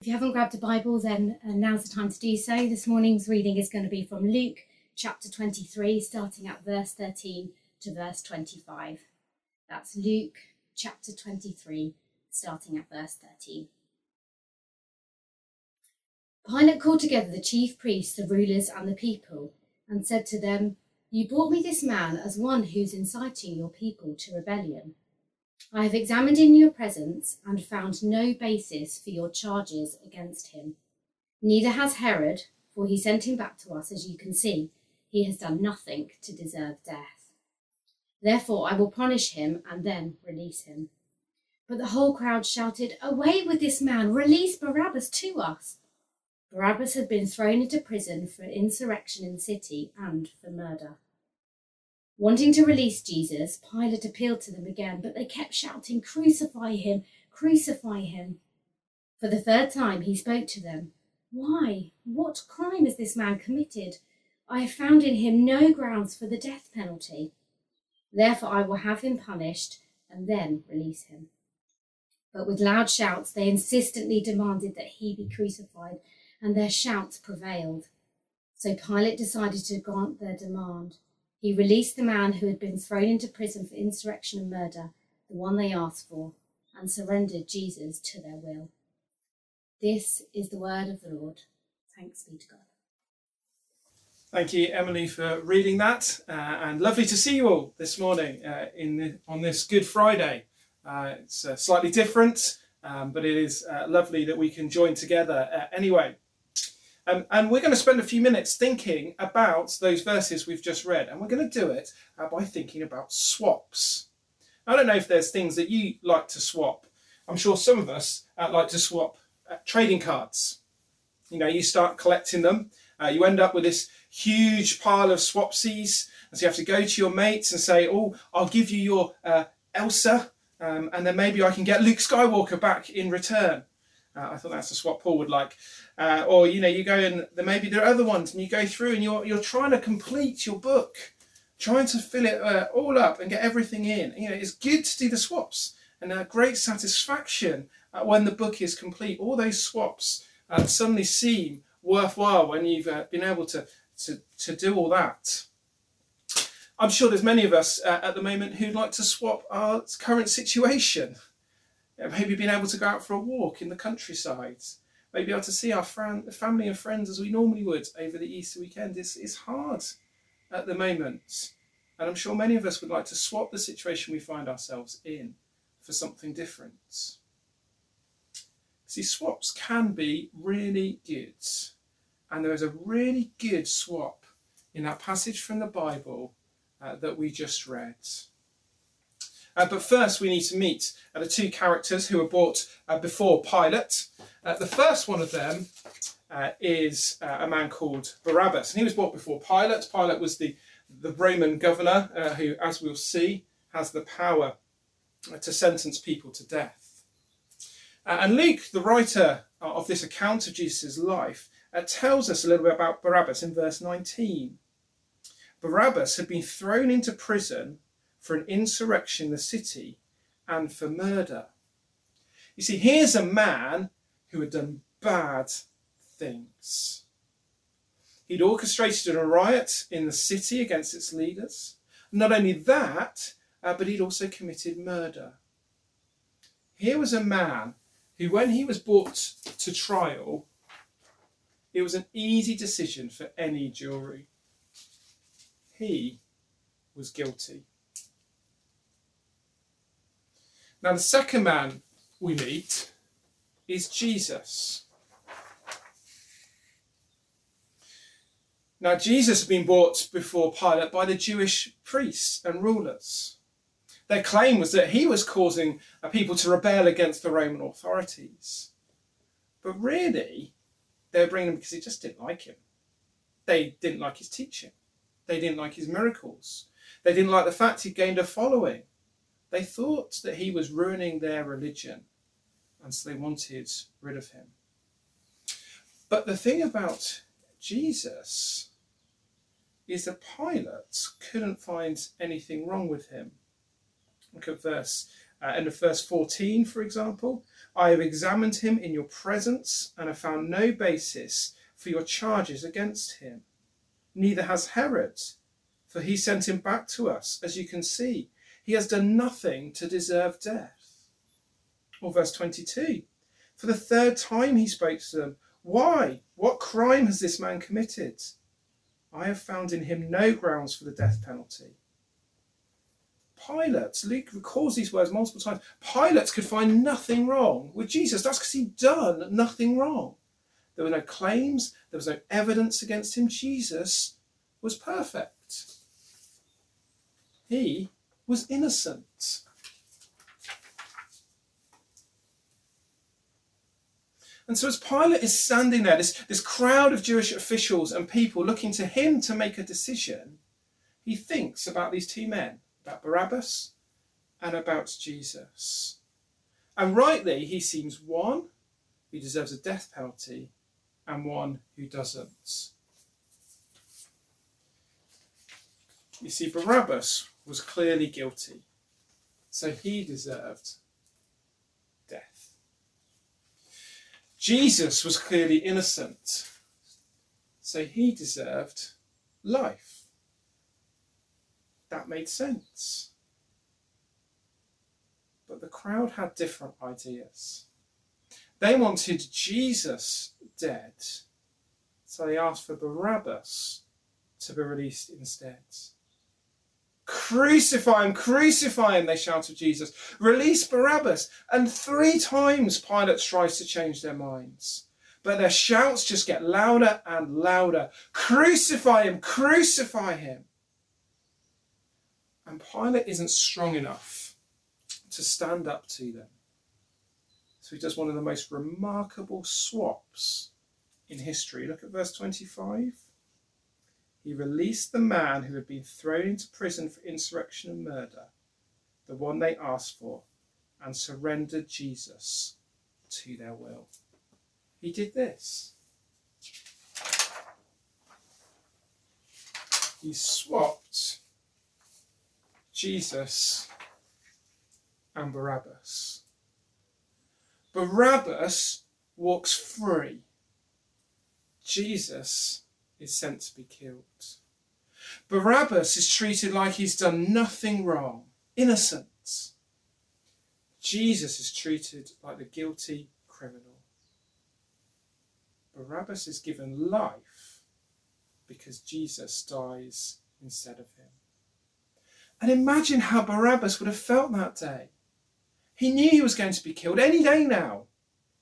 If you haven't grabbed a Bible, then uh, now's the time to do so. This morning's reading is going to be from Luke chapter 23, starting at verse 13 to verse 25. That's Luke chapter 23, starting at verse 13. Pilate called together the chief priests, the rulers, and the people, and said to them, You brought me this man as one who's inciting your people to rebellion. I have examined in your presence and found no basis for your charges against him. Neither has Herod, for he sent him back to us, as you can see. He has done nothing to deserve death. Therefore, I will punish him and then release him. But the whole crowd shouted, Away with this man! Release Barabbas to us! Barabbas had been thrown into prison for insurrection in the city and for murder. Wanting to release Jesus, Pilate appealed to them again, but they kept shouting, Crucify him! Crucify him! For the third time he spoke to them. Why? What crime has this man committed? I have found in him no grounds for the death penalty. Therefore I will have him punished and then release him. But with loud shouts they insistently demanded that he be crucified, and their shouts prevailed. So Pilate decided to grant their demand. He released the man who had been thrown into prison for insurrection and murder, the one they asked for, and surrendered Jesus to their will. This is the word of the Lord. Thanks be to God. Thank you, Emily, for reading that, uh, and lovely to see you all this morning uh, in the, on this Good Friday. Uh, it's uh, slightly different, um, but it is uh, lovely that we can join together uh, anyway. Um, and we're going to spend a few minutes thinking about those verses we've just read, and we're going to do it uh, by thinking about swaps. I don't know if there's things that you like to swap. I'm sure some of us uh, like to swap uh, trading cards. You know, you start collecting them, uh, you end up with this huge pile of swapsies, and so you have to go to your mates and say, "Oh, I'll give you your uh, Elsa, um, and then maybe I can get Luke Skywalker back in return." Uh, I thought that's just what Paul would like. Uh, or you know, you go and there maybe there are other ones, and you go through and you're you're trying to complete your book, trying to fill it uh, all up and get everything in. You know, it's good to do the swaps and a great satisfaction uh, when the book is complete. All those swaps uh, suddenly seem worthwhile when you've uh, been able to, to to do all that. I'm sure there's many of us at the moment who'd like to swap our current situation maybe being able to go out for a walk in the countryside, maybe able to see our family and friends as we normally would over the Easter weekend. It's, it's hard at the moment. And I'm sure many of us would like to swap the situation we find ourselves in for something different. See, swaps can be really good. And there is a really good swap in that passage from the Bible uh, that we just read. Uh, but first, we need to meet uh, the two characters who were brought uh, before Pilate. Uh, the first one of them uh, is uh, a man called Barabbas, and he was brought before Pilate. Pilate was the, the Roman governor who, as we'll see, has the power to sentence people to death. and Luke, the writer of this account of Jesus' life, tells us a little bit about Barabbas in verse 19. Barabbas had been thrown into prison for an insurrection in the city and for murder. You see, here's a man who had done bad things. He'd orchestrated a riot in the city against its leaders. Not only that, uh, but he'd also committed murder. Here was a man who, when he was brought to trial, it was an easy decision for any jury. He was guilty. Now, the second man we meet is Jesus. Now, Jesus had been brought before Pilate by the Jewish priests and rulers. Their claim was that he was causing a people to rebel against the Roman authorities. But really, they were bringing him because they just didn't like him. They didn't like his teaching. They didn't like his miracles. They didn't like the fact he gained a following. They thought that he was ruining their religion, and so they wanted rid of him. But the thing about Jesus is that Pilate couldn't find anything wrong with him. Look at verse Uh, end of verse 14, for example, I have examined him in your presence and have found no basis for your charges against him. Neither has Herod, for he sent him back to us, as you can see. He has done nothing to deserve death. Or verse 22 For the third time he spoke to them, Why? What crime has this man committed? I have found in him no grounds for the death penalty. Pilate, Luke recalls these words multiple times. Pilate could find nothing wrong with Jesus. That's because he'd done nothing wrong. There were no claims, there was no evidence against him. Jesus was perfect. He was innocent. And so, as Pilate is standing there, this, this crowd of Jewish officials and people looking to him to make a decision, he thinks about these two men, about Barabbas and about Jesus. And rightly, he seems one who deserves a death penalty and one who doesn't. You see, Barabbas was clearly guilty, so he deserved death. Jesus was clearly innocent, so he deserved life. That made sense. But the crowd had different ideas. They wanted Jesus dead, so they asked for Barabbas to be released instead. Crucify him, crucify him, they shouted Jesus. Release Barabbas. And three times Pilate tries to change their minds. But their shouts just get louder and louder. Crucify him, crucify him. And Pilate isn't strong enough to stand up to them. So he does one of the most remarkable swaps in history. Look at verse 25 he released the man who had been thrown into prison for insurrection and murder, the one they asked for, and surrendered Jesus to their will. He did this. He swapped Jesus and Barabbas. Barabbas walks free. Jesus is sent to be killed. Barabbas is treated like he's done nothing wrong, innocent. Jesus is treated like the guilty criminal. Barabbas is given life because Jesus dies instead of him. And imagine how Barabbas would have felt that day. He knew he was going to be killed any day now.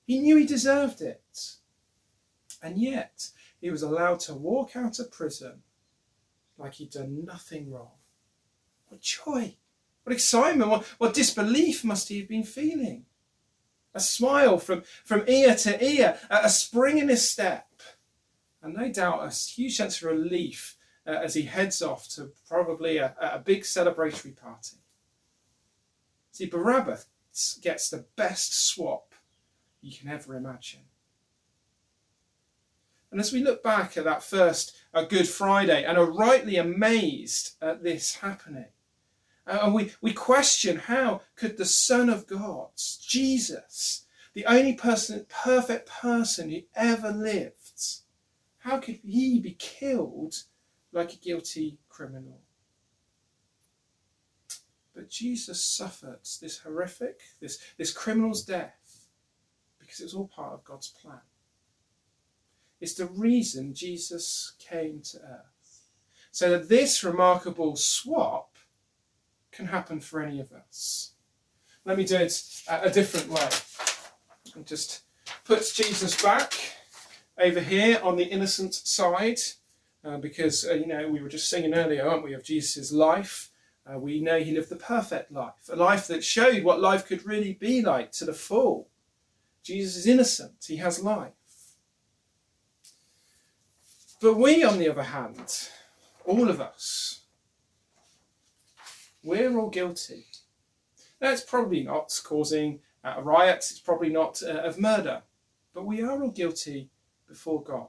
He knew he deserved it. And yet, he was allowed to walk out of prison like he'd done nothing wrong. What joy! What excitement! What, what disbelief must he have been feeling? A smile from, from ear to ear, a, spring in his step, and no doubt a huge sense of relief uh, as he heads off to probably a, a big celebratory party. See, Barabbas gets the best swap you can ever imagine. And as we look back at that first uh, Good Friday and are rightly amazed at this happening, uh, and we, we question how could the Son of God, Jesus, the only person, perfect person who ever lived, how could he be killed like a guilty criminal? But Jesus suffered this horrific, this, this criminal's death because it was all part of God's plan. It's the reason Jesus came to earth. So that this remarkable swap can happen for any of us. Let me do it a different way. And just puts Jesus back over here on the innocent side, uh, because uh, you know we were just singing earlier, aren't we, of Jesus' life. Uh, we know he lived the perfect life, a life that showed what life could really be like to the full. Jesus is innocent; he has life. But we, on the other hand, all of us, we're all guilty. It's probably not causing uh, riots, it's probably not uh, of murder, but we are all guilty before God.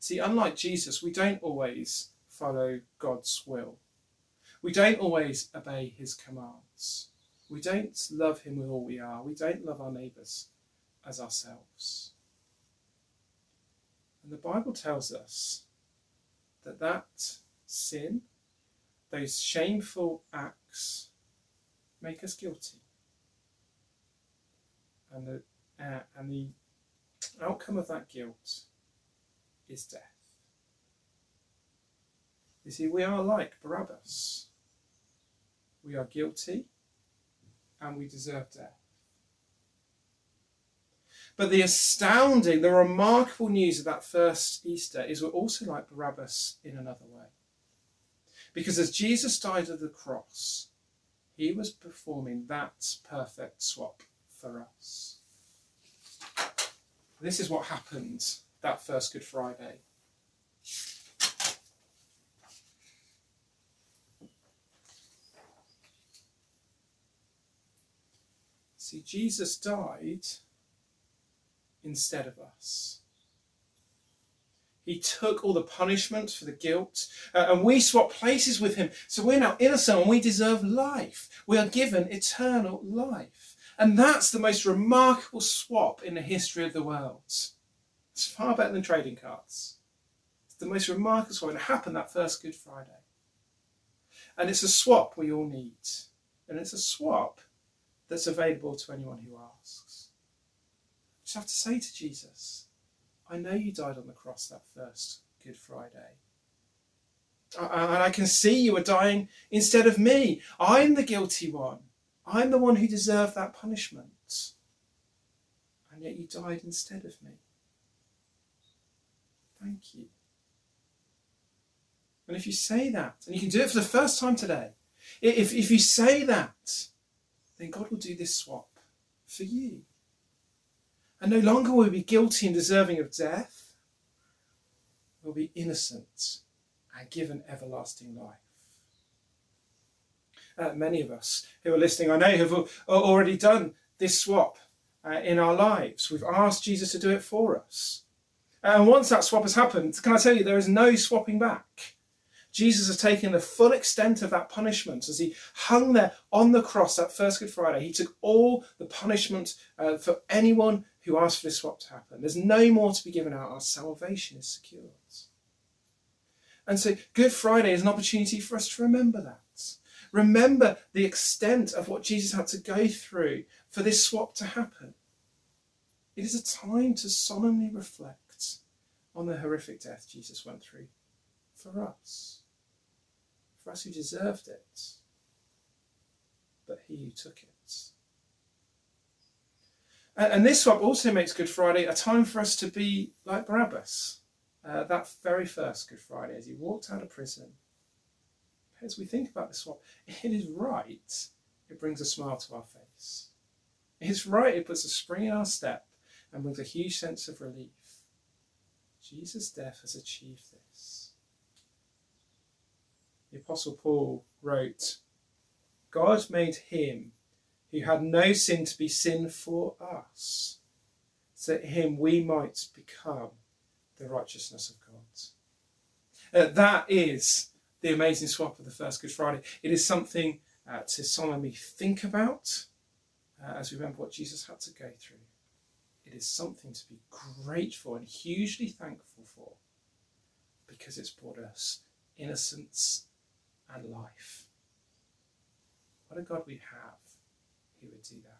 See, unlike Jesus, we don't always follow God's will. We don't always obey his commands. we don't love him with all we are. We don't love our neighbours as ourselves. And the Bible tells us that that sin, those shameful acts, make us guilty. And the, uh, and the outcome of that guilt is death. You see, we are like Barabbas. We are guilty and we deserve death. But the astounding, the remarkable news of that first Easter is we're also like Barabbas in another way. Because as Jesus died at the cross, he was performing that perfect swap for us. This is what happened that first Good Friday. See, Jesus died instead of us. He took all the punishment for the guilt, uh, and we swap places with him. So we're now innocent and we deserve life. We are given eternal life. And that's the most remarkable swap in the history of the world. It's far better than trading cards. It's the most remarkable swap. It happened that first Good Friday. And it's a swap we all need. And it's a swap that's available to anyone who asks. Just have to say to Jesus, I know you died on the cross that first Good Friday. And I can see you are dying instead of me. I'm the guilty one. I'm the one who deserved that punishment. And yet you died instead of me. Thank you. And if you say that, and you can do it for the first time today, if, if you say that, then God will do this swap for you. And no longer will we be guilty and deserving of death, we'll be innocent and given everlasting life. Uh, many of us who are listening, I know, have already done this swap uh, in our lives. We've asked Jesus to do it for us. And once that swap has happened, can I tell you, there is no swapping back. Jesus has taken the full extent of that punishment as he hung there on the cross that first Good Friday. He took all the punishment uh, for anyone who asked for this swap to happen. There's no more to be given out. Our salvation is secured. And so Good Friday is an opportunity for us to remember that. Remember the extent of what Jesus had to go through for this swap to happen. It is a time to solemnly reflect on the horrific death Jesus went through for us for us who deserved it, but he who took it. And, this swap also makes Good Friday a time for us to be like Barabbas, uh, that very first Good Friday, as he walked out of prison. As we think about this swap, it is right, it brings a smile to our face. It's right, it puts a spring in our step and brings a huge sense of relief. Jesus' death has achieved this the Apostle Paul wrote, God made him who had no sin to be sin for us, so that him we might become the righteousness of God. Uh, that is the amazing swap of the first Good Friday. It is something uh, to solemnly think about uh, as we remember what Jesus had to go through. It is something to be grateful and hugely thankful for because it's brought us innocence and life. What a God we have who would do that.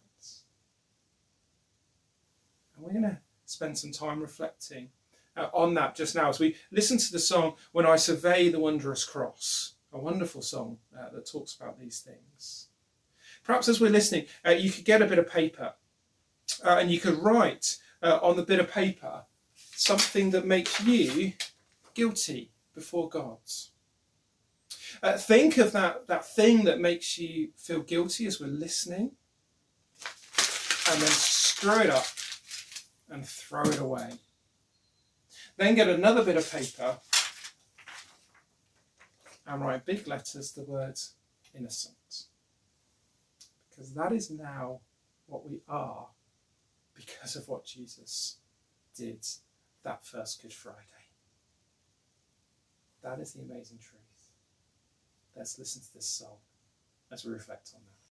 And we're going to spend some time reflecting uh, on that just now as we listen to the song When I Survey the Wondrous Cross, a wonderful song uh, that talks about these things. Perhaps as we're listening, uh, you could get a bit of paper uh, and you could write uh, on the bit of paper something that makes you guilty before God. Uh, think of that, that thing that makes you feel guilty as we're listening, and then screw it up and throw it away. Then get another bit of paper and write big letters the words innocent. Because that is now what we are because of what Jesus did that first Good Friday. That is the amazing truth. Let's listen to this song as we reflect on that.